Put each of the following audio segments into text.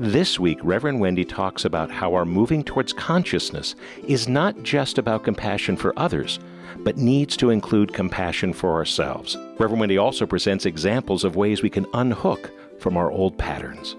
This week, Reverend Wendy talks about how our moving towards consciousness is not just about compassion for others, but needs to include compassion for ourselves. Reverend Wendy also presents examples of ways we can unhook from our old patterns.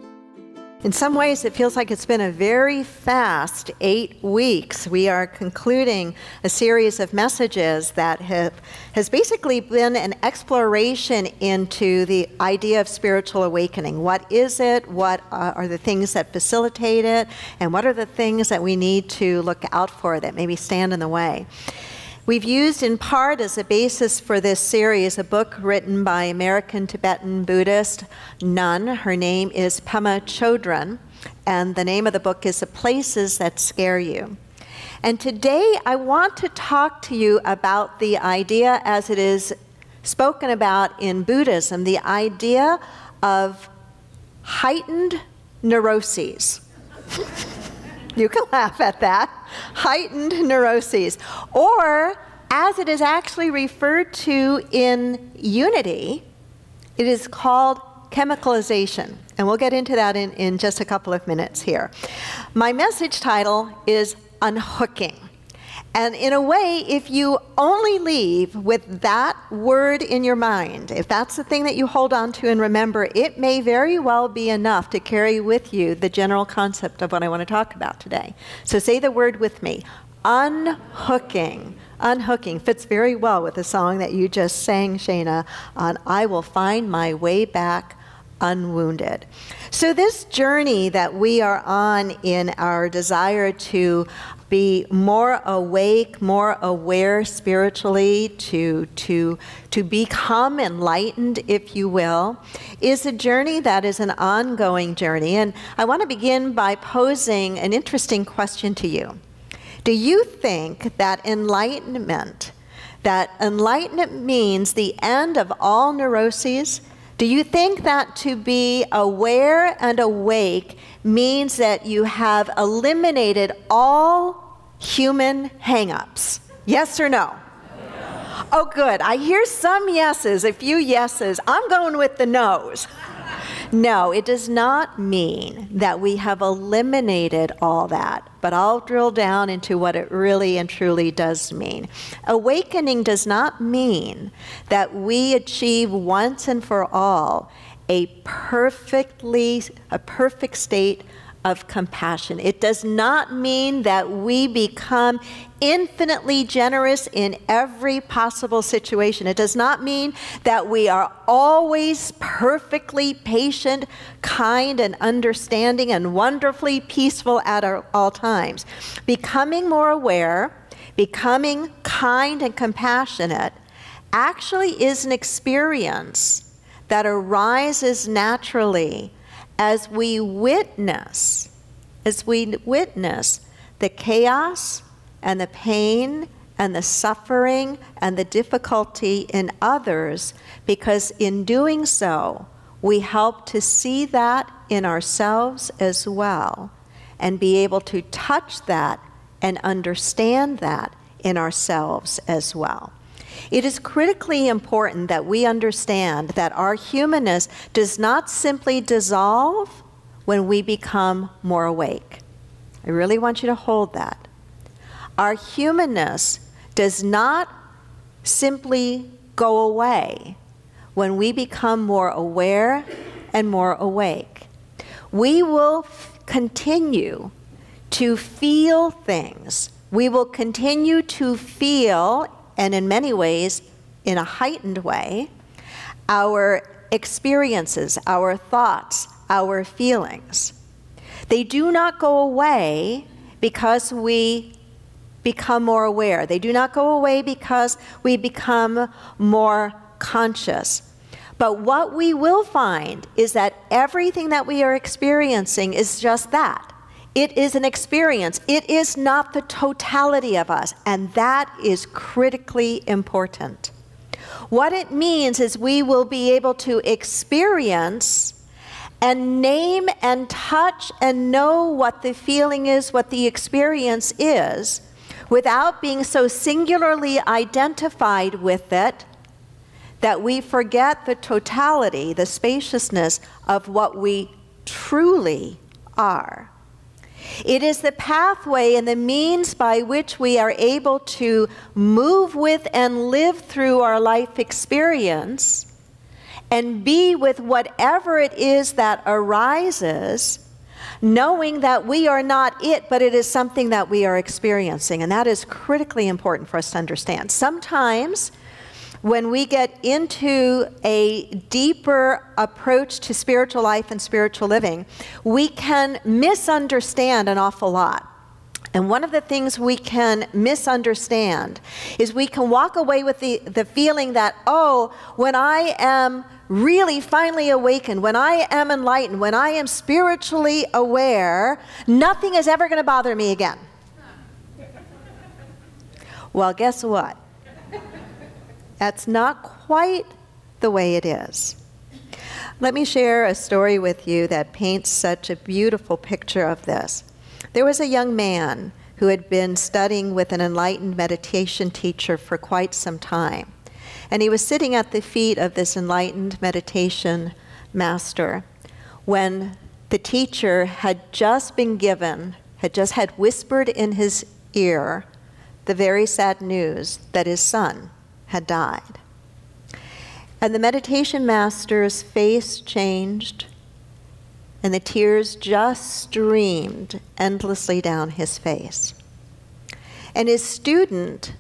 In some ways, it feels like it's been a very fast eight weeks. We are concluding a series of messages that have, has basically been an exploration into the idea of spiritual awakening. What is it? What uh, are the things that facilitate it? And what are the things that we need to look out for that maybe stand in the way? We've used in part as a basis for this series a book written by American Tibetan Buddhist nun. Her name is Pema Chödrön, and the name of the book is The Places That Scare You. And today I want to talk to you about the idea as it is spoken about in Buddhism, the idea of heightened neuroses. you can laugh at that heightened neuroses. Or, as it is actually referred to in Unity, it is called chemicalization. And we'll get into that in, in just a couple of minutes here. My message title is Unhooking. And in a way, if you only leave with that word in your mind, if that's the thing that you hold on to and remember, it may very well be enough to carry with you the general concept of what I want to talk about today. So say the word with me unhooking. Unhooking fits very well with the song that you just sang, Shana, on I Will Find My Way Back unwounded. So, this journey that we are on in our desire to be more awake, more aware spiritually, to, to, to become enlightened, if you will, is a journey that is an ongoing journey. And I want to begin by posing an interesting question to you. Do you think that enlightenment, that enlightenment means the end of all neuroses? Do you think that to be aware and awake means that you have eliminated all human hangups? Yes or no? Oh, good. I hear some yeses, a few yeses. I'm going with the no's. No, it does not mean that we have eliminated all that, but I'll drill down into what it really and truly does mean. Awakening does not mean that we achieve once and for all a perfectly a perfect state of compassion. It does not mean that we become infinitely generous in every possible situation. It does not mean that we are always perfectly patient, kind, and understanding, and wonderfully peaceful at all times. Becoming more aware, becoming kind and compassionate, actually is an experience that arises naturally as we witness, as we witness the chaos and the pain and the suffering and the difficulty in others, because in doing so, we help to see that in ourselves as well and be able to touch that and understand that in ourselves as well. It is critically important that we understand that our humanness does not simply dissolve when we become more awake. I really want you to hold that. Our humanness does not simply go away when we become more aware and more awake. We will continue to feel things. We will continue to feel and in many ways, in a heightened way, our experiences, our thoughts, our feelings. They do not go away because we become more aware. They do not go away because we become more conscious. But what we will find is that everything that we are experiencing is just that it is an experience. It is not the totality of us, and that is critically important. What it means is we will be able to experience and name and touch and know what the feeling is, what the experience is, without being so singularly identified with it that we forget the totality, the spaciousness of what we truly are. It is the pathway and the means by which we are able to move with and live through our life experience and be with whatever it is that arises, knowing that we are not it, but it is something that we are experiencing. And that is critically important for us to understand. Sometimes, when we get into a deeper approach to spiritual life and spiritual living, we can misunderstand an awful lot. And one of the things we can misunderstand is we can walk away with the, the feeling that, oh, when I am really finally awakened, when I am enlightened, when I am spiritually aware, nothing is ever going to bother me again. Well, guess what? That's not quite the way it is. Let me share a story with you that paints such a beautiful picture of this. There was a young man who had been studying with an enlightened meditation teacher for quite some time. And he was sitting at the feet of this enlightened meditation master when the teacher had just been given, had just had whispered in his ear the very sad news that his son had died. And the meditation master's face changed, and the tears just streamed endlessly down his face. And his student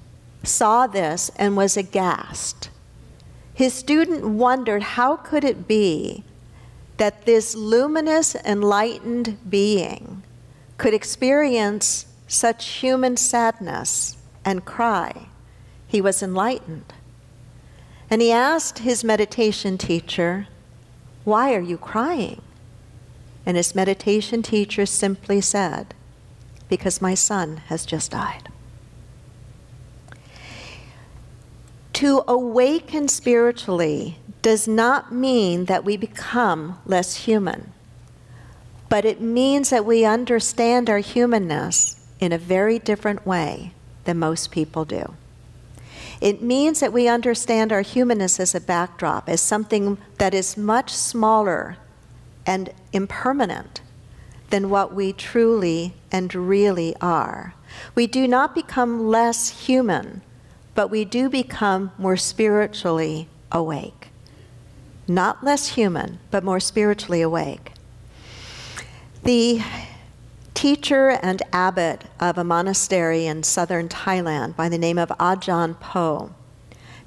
saw this and was aghast. His student wondered how could it be that this luminous, enlightened being could experience such human sadness and cry. He was enlightened. And he asked his meditation teacher, Why are you crying? And his meditation teacher simply said, Because my son has just died. To awaken spiritually does not mean that we become less human, but it means that we understand our humanness in a very different way than most people do. It means that we understand our humanness as a backdrop, as something that is much smaller and impermanent than what we truly and really are. We do not become less human but we do become more spiritually awake. Not less human, but more spiritually awake. The teacher and abbot of a monastery in southern Thailand by the name of Ajahn Po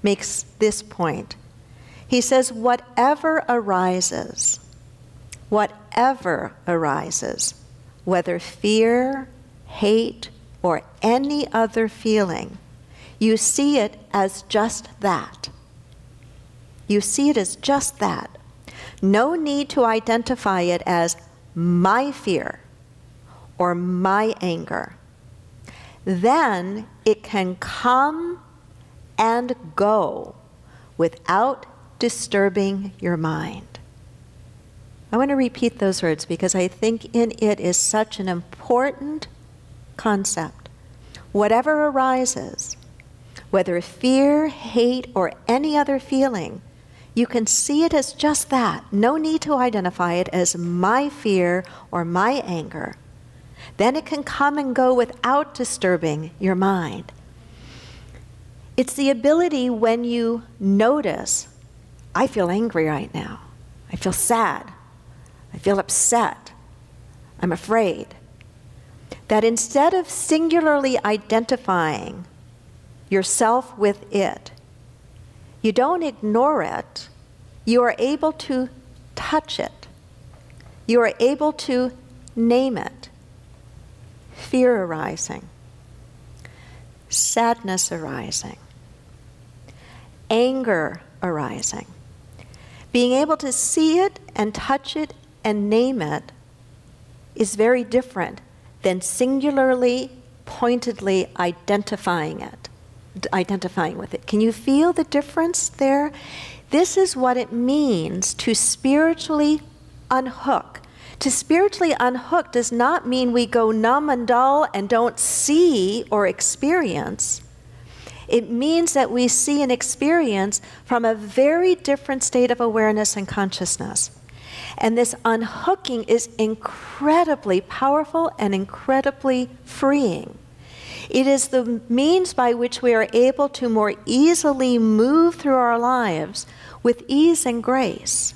makes this point. He says, Whatever arises, whatever arises, whether fear, hate, or any other feeling, you see it as just that. You see it as just that. No need to identify it as my fear or my anger. Then it can come and go without disturbing your mind. I want to repeat those words because I think in it is such an important concept. Whatever arises, whether fear, hate, or any other feeling, you can see it as just that. No need to identify it as my fear or my anger. Then it can come and go without disturbing your mind. It's the ability when you notice, I feel angry right now. I feel sad. I feel upset. I'm afraid. That instead of singularly identifying yourself with it. You don't ignore it. You are able to touch it. You are able to name it. Fear arising, sadness arising, anger arising. Being able to see it and touch it and name it is very different than singularly, pointedly identifying it identifying with it. Can you feel the difference there? This is what it means to spiritually unhook. To spiritually unhook does not mean we go numb and dull and don't see or experience. It means that we see and experience from a very different state of awareness and consciousness. And this unhooking is incredibly powerful and incredibly freeing. It is the means by which we are able to more easily move through our lives with ease and grace,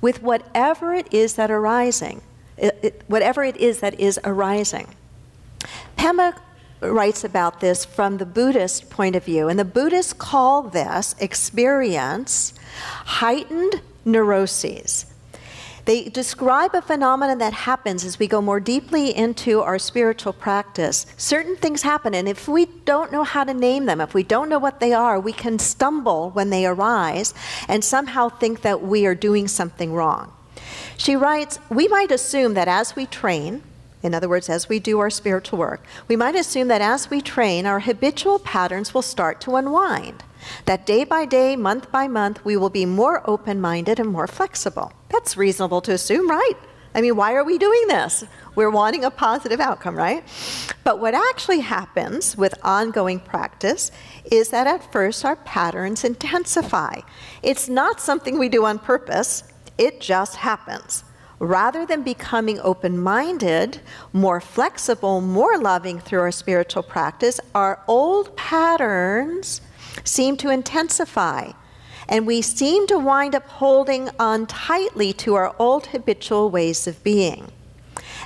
with whatever it is that arising, it, it, whatever it is that is arising. Pema writes about this from the Buddhist point of view, and the Buddhists call this experience heightened neuroses. They describe a phenomenon that happens as we go more deeply into our spiritual practice. Certain things happen, and if we don't know how to name them, if we don't know what they are, we can stumble when they arise and somehow think that we are doing something wrong. She writes, We might assume that as we train, in other words, as we do our spiritual work, we might assume that as we train, our habitual patterns will start to unwind. That day by day, month by month, we will be more open minded and more flexible. That's reasonable to assume, right? I mean, why are we doing this? We're wanting a positive outcome, right? But what actually happens with ongoing practice is that at first our patterns intensify. It's not something we do on purpose, it just happens. Rather than becoming open minded, more flexible, more loving through our spiritual practice, our old patterns seem to intensify. And we seem to wind up holding on tightly to our old habitual ways of being.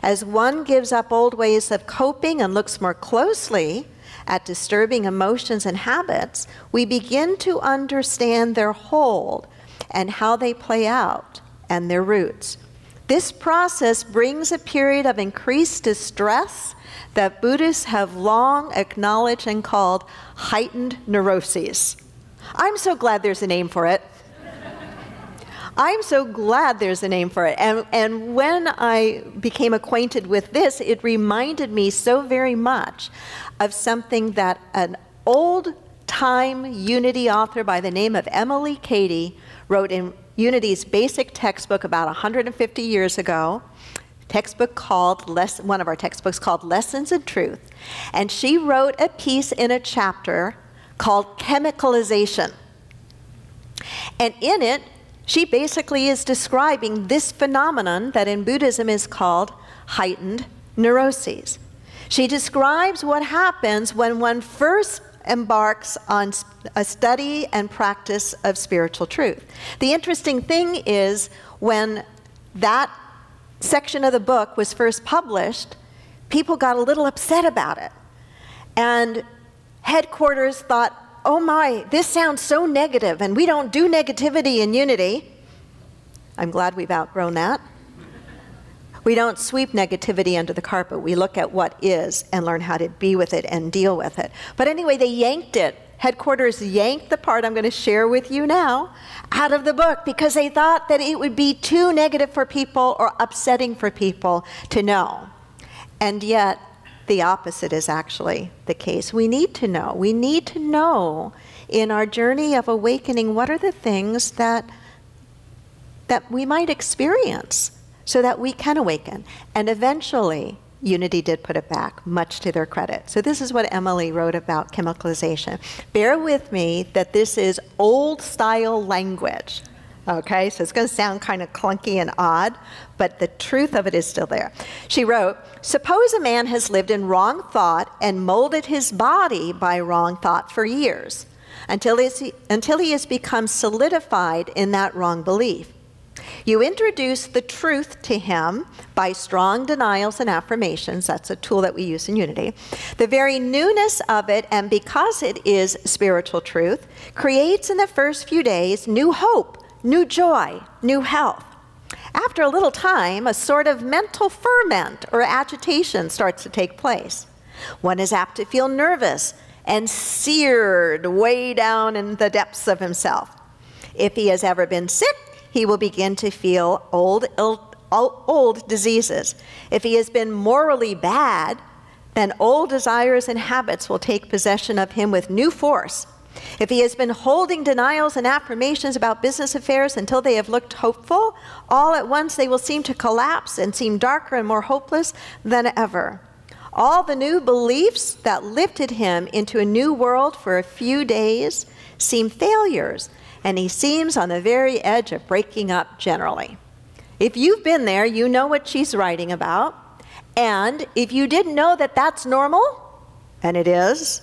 As one gives up old ways of coping and looks more closely at disturbing emotions and habits, we begin to understand their hold and how they play out and their roots. This process brings a period of increased distress that Buddhists have long acknowledged and called heightened neuroses. I'm so glad there's a name for it. I'm so glad there's a name for it. And, and when I became acquainted with this, it reminded me so very much of something that an old time Unity author by the name of Emilie Cady wrote in Unity's basic textbook about 150 years ago textbook called one of our textbooks called Lessons in Truth, and she wrote a piece in a chapter called Chemicalization. And in it, she basically is describing this phenomenon that in Buddhism is called heightened neuroses. She describes what happens when one first embarks on a study and practice of spiritual truth. The interesting thing is when that section of the book was first published, people got a little upset about it. And headquarters thought, oh my, this sounds so negative, and we don't do negativity in unity. I'm glad we've outgrown that. We don't sweep negativity under the carpet. We look at what is and learn how to be with it and deal with it. But anyway, they yanked it headquarters yanked the part I'm going to share with you now out of the book because they thought that it would be too negative for people or upsetting for people to know. And yet, the opposite is actually the case. We need to know. We need to know in our journey of awakening what are the things that that we might experience so that we can awaken. And eventually, Unity did put it back, much to their credit. So, this is what Emilie wrote about chemicalization. Bear with me that this is old style language. Okay, so it's going to sound kind of clunky and odd, but the truth of it is still there. She wrote Suppose a man has lived in wrong thought and molded his body by wrong thought for years until, until he has become solidified in that wrong belief. You introduce the truth to him by strong denials and affirmations. That's a tool that we use in Unity. The very newness of it, and because it is spiritual truth, creates in the first few days new hope, new joy, new health. After a little time, a sort of mental ferment or agitation starts to take place. One is apt to feel nervous and seared way down in the depths of himself. If he has ever been sick, he will begin to feel old, Ill, old diseases. If he has been morally bad, then old desires and habits will take possession of him with new force. If he has been holding denials and affirmations about business affairs until they have looked hopeful, all at once they will seem to collapse and seem darker and more hopeless than ever. All the new beliefs that lifted him into a new world for a few days seem failures and he seems on the very edge of breaking up generally. If you've been there, you know what she's writing about. And if you didn't know that that's normal, and it is,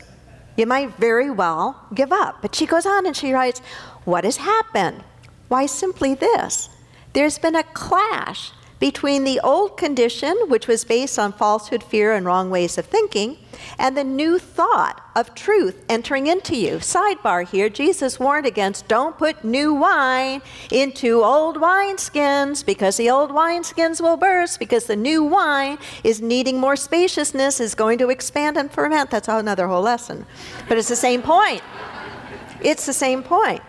you might very well give up. But she goes on and she writes, What has happened? Why, simply this there's been a clash between the old condition, which was based on falsehood, fear, and wrong ways of thinking, and the new thought of truth entering into you. Sidebar here Jesus warned against don't put new wine into old wineskins because the old wineskins will burst because the new wine is needing more spaciousness, is going to expand and ferment. That's another whole lesson. But it's the same point. It's the same point.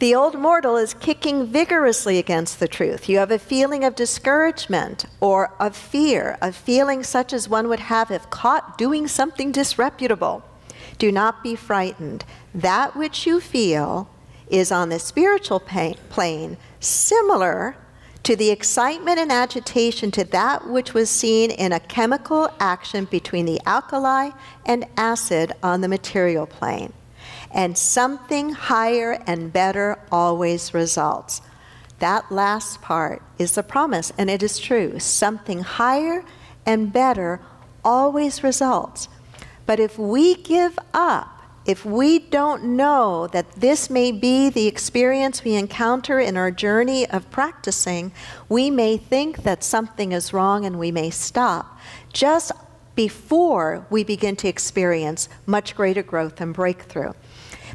The old mortal is kicking vigorously against the truth. You have a feeling of discouragement or of fear, a feeling such as one would have if caught doing something disreputable. Do not be frightened. That which you feel is on the spiritual plane similar to the excitement and agitation to that which was seen in a chemical action between the alkali and acid on the material plane and something higher and better always results. That last part is the promise, and it is true. Something higher and better always results. But if we give up, if we don't know that this may be the experience we encounter in our journey of practicing, we may think that something is wrong and we may stop just before we begin to experience much greater growth and breakthrough.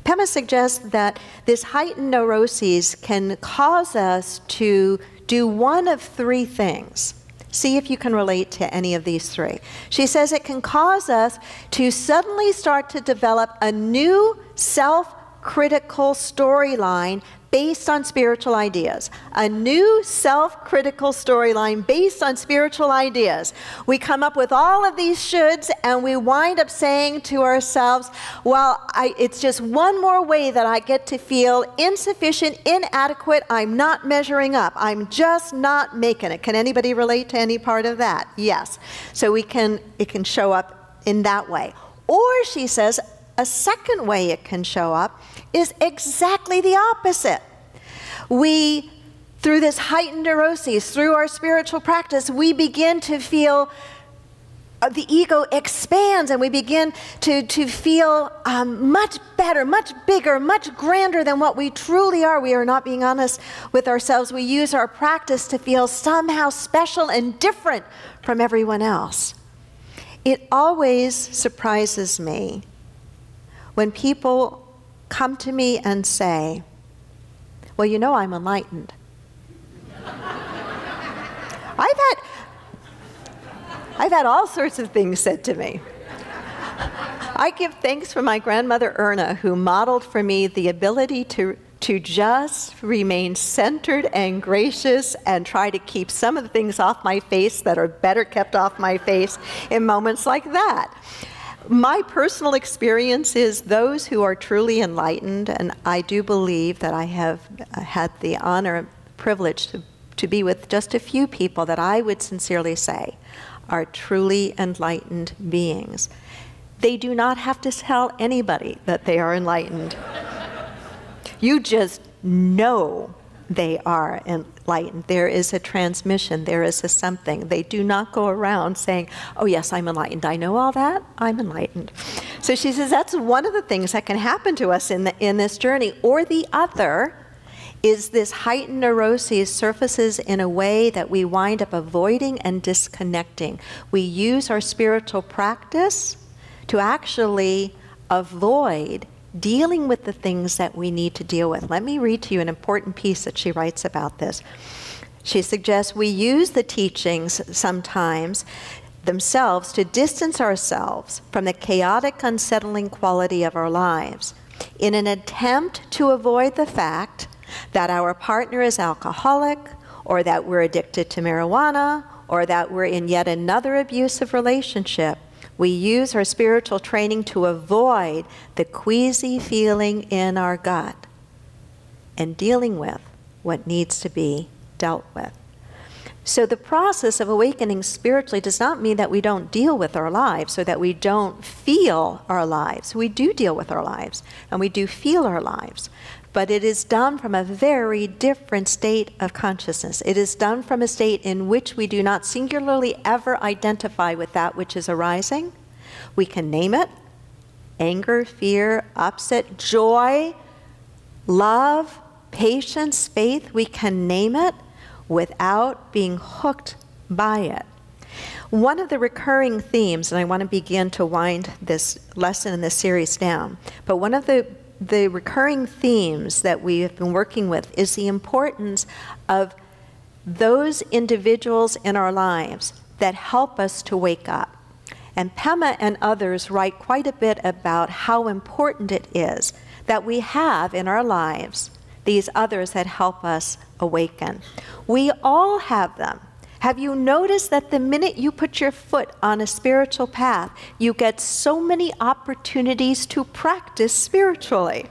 Pema suggests that this heightened neuroses can cause us to do one of three things. See if you can relate to any of these three. She says it can cause us to suddenly start to develop a new self critical storyline based on spiritual ideas, a new self critical storyline based on spiritual ideas. We come up with all of these shoulds and we wind up saying to ourselves, well, I, it's just one more way that I get to feel insufficient, inadequate, I'm not measuring up, I'm just not making it. Can anybody relate to any part of that? Yes. So we can, it can show up in that way. Or she says, a second way it can show up is exactly the opposite. We, through this heightened neuroses, through our spiritual practice, we begin to feel uh, the ego expands and we begin to, to feel um, much better, much bigger, much grander than what we truly are. We are not being honest with ourselves. We use our practice to feel somehow special and different from everyone else. It always surprises me when people come to me and say, Well, you know, I'm enlightened. I've had, I've had all sorts of things said to me. I give thanks for my grandmother Erna, who modeled for me the ability to, to just remain centered and gracious and try to keep some of the things off my face that are better kept off my face in moments like that. My personal experience is those who are truly enlightened, and I do believe that I have uh, had the honor and privilege to, to be with just a few people that I would sincerely say are truly enlightened beings. They do not have to tell anybody that they are enlightened. You just know they are enlightened. There is a transmission, there is a something. They do not go around saying, Oh, yes, I'm enlightened. I know all that. I'm enlightened. So she says that's one of the things that can happen to us in, the, in this journey. Or the other is this heightened neuroses surfaces in a way that we wind up avoiding and disconnecting. We use our spiritual practice to actually avoid dealing with the things that we need to deal with. Let me read to you an important piece that she writes about this. She suggests we use the teachings sometimes themselves to distance ourselves from the chaotic, unsettling quality of our lives in an attempt to avoid the fact that our partner is alcoholic or that we're addicted to marijuana or that we're in yet another abusive relationship we use our spiritual training to avoid the queasy feeling in our gut and dealing with what needs to be dealt with. So, the process of awakening spiritually does not mean that we don't deal with our lives or that we don't feel our lives. We do deal with our lives and we do feel our lives. But it is done from a very different state of consciousness. It is done from a state in which we do not singularly ever identify with that which is arising. We can name it anger, fear, upset, joy, love, patience, faith. We can name it without being hooked by it. One of the recurring themes, and I want to begin to wind this lesson in this series down, but one of the, the recurring themes that we have been working with is the importance of those individuals in our lives that help us to wake up. And Pema and others write quite a bit about how important it is that we have in our lives these others that help us awaken. We all have them. Have you noticed that the minute you put your foot on a spiritual path, you get so many opportunities to practice spiritually?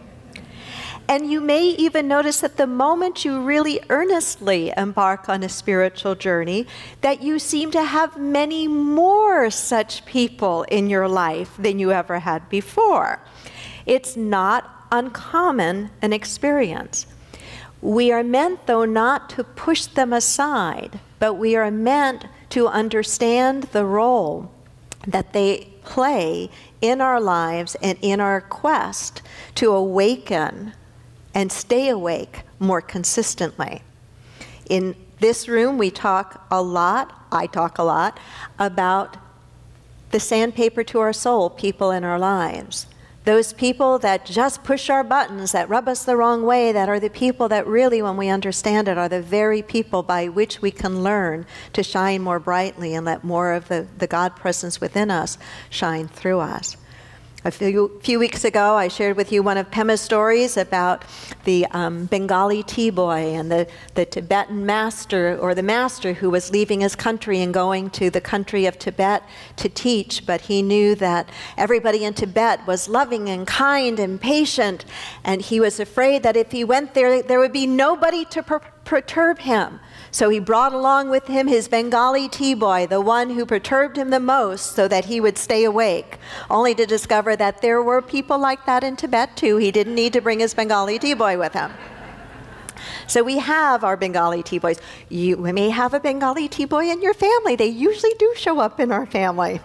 And you may even notice that the moment you really earnestly embark on a spiritual journey, that you seem to have many more such people in your life than you ever had before. It's not uncommon an experience. We are meant, though, not to push them aside, but we are meant to understand the role that they play in our lives and in our quest to awaken and stay awake more consistently. In this room, we talk a lot, I talk a lot, about the sandpaper to our soul people in our lives. Those people that just push our buttons, that rub us the wrong way, that are the people that really, when we understand it, are the very people by which we can learn to shine more brightly and let more of the, the God presence within us shine through us. A few, few weeks ago, I shared with you one of Pema's stories about the um, Bengali tea boy and the, the Tibetan master, or the master who was leaving his country and going to the country of Tibet to teach, but he knew that everybody in Tibet was loving and kind and patient, and he was afraid that if he went there, there would be nobody to per- perturb him. So he brought along with him his Bengali tea boy, the one who perturbed him the most, so that he would stay awake, only to discover that there were people like that in Tibet too. He didn't need to bring his Bengali tea boy with him. So we have our Bengali tea boys. You may have a Bengali tea boy in your family. They usually do show up in our family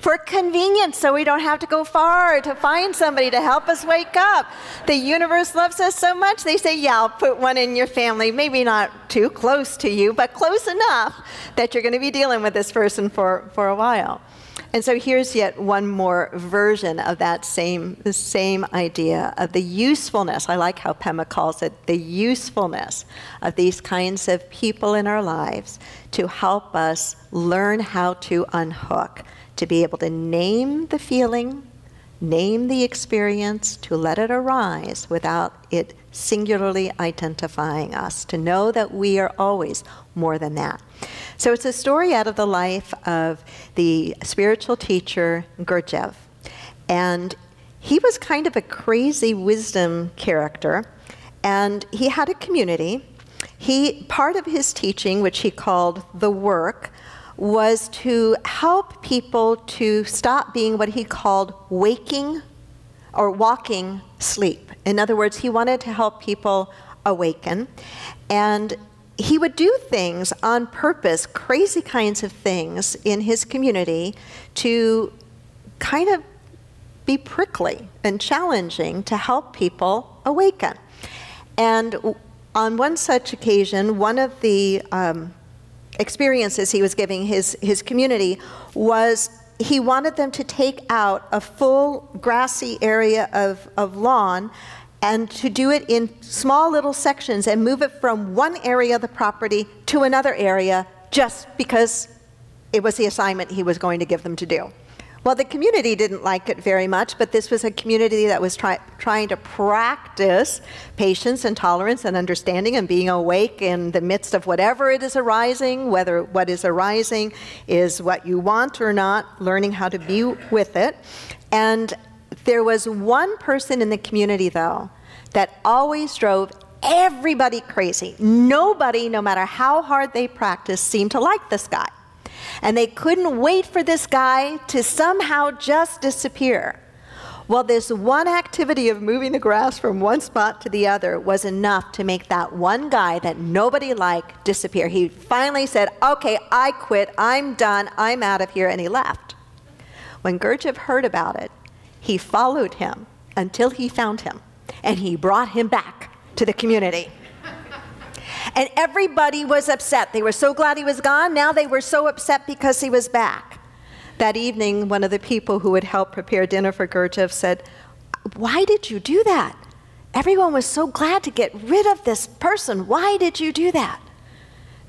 for convenience so we don't have to go far to find somebody to help us wake up. The universe loves us so much, they say, Yeah, I'll put one in your family. Maybe not too close to you, but close enough that you're going to be dealing with this person for, for a while. And so here's yet one more version of that same, the same idea of the usefulness. I like how Pema calls it the usefulness of these kinds of people in our lives to help us learn how to unhook to be able to name the feeling, name the experience, to let it arise without it singularly identifying us, to know that we are always more than that. So it's a story out of the life of the spiritual teacher Gurdjieff. And he was kind of a crazy wisdom character, and he had a community. He part of his teaching, which he called the work, was to help people to stop being what he called waking or walking sleep. In other words, he wanted to help people awaken. And he would do things on purpose, crazy kinds of things in his community to kind of be prickly and challenging to help people awaken. And on one such occasion, one of the um, experiences he was giving his, his community was he wanted them to take out a full grassy area of, of lawn and to do it in small little sections and move it from one area of the property to another area just because it was the assignment he was going to give them to do. Well, the community didn't like it very much, but this was a community that was try, trying to practice patience and tolerance and understanding and being awake in the midst of whatever it is arising, whether what is arising is what you want or not, learning how to be with it. And there was one person in the community, though, that always drove everybody crazy. Nobody, no matter how hard they practiced, seemed to like this guy. And they couldn't wait for this guy to somehow just disappear. Well, this one activity of moving the grass from one spot to the other was enough to make that one guy that nobody liked disappear. He finally said, Okay, I quit. I'm done. I'm out of here. And he left. When Gurdjieff heard about it, he followed him until he found him and he brought him back to the community. And everybody was upset. They were so glad he was gone. Now they were so upset because he was back. That evening, one of the people who had helped prepare dinner for Gurdjieff said, Why did you do that? Everyone was so glad to get rid of this person. Why did you do that?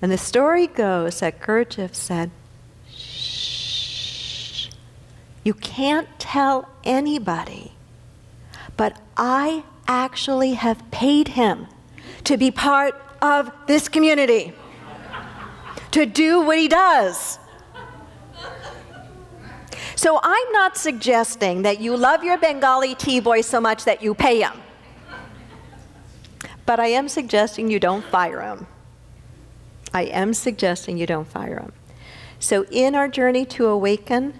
And the story goes that Gurdjieff said, Shh, you can't tell anybody, but I actually have paid him to be part of this community, to do what he does. So I'm not suggesting that you love your Bengali tea boy so much that you pay him. But I am suggesting you don't fire him. I am suggesting you don't fire him. So in our journey to awaken,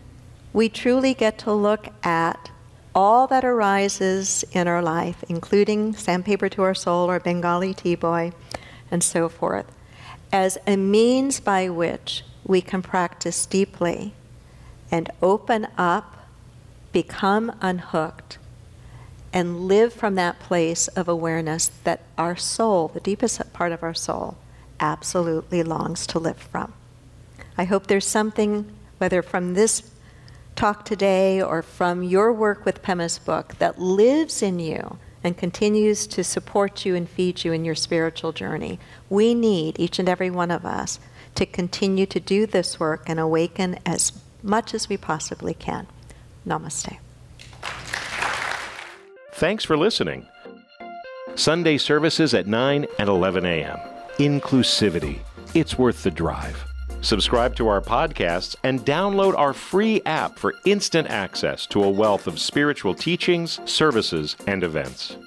we truly get to look at all that arises in our life, including Sandpaper to Our Soul or Bengali Tea Boy, and so forth, as a means by which we can practice deeply and open up, become unhooked, and live from that place of awareness that our soul, the deepest part of our soul, absolutely longs to live from. I hope there's something, whether from this talk today or from your work with Pema's book, that lives in you and continues to support you and feed you in your spiritual journey. We need, each and every one of us, to continue to do this work and awaken as much as we possibly can. Namaste. Thanks for listening. Sunday services at 9 and 11 a.m. Inclusivity. It's worth the drive. Subscribe to our podcasts and download our free app for instant access to a wealth of spiritual teachings, services, and events.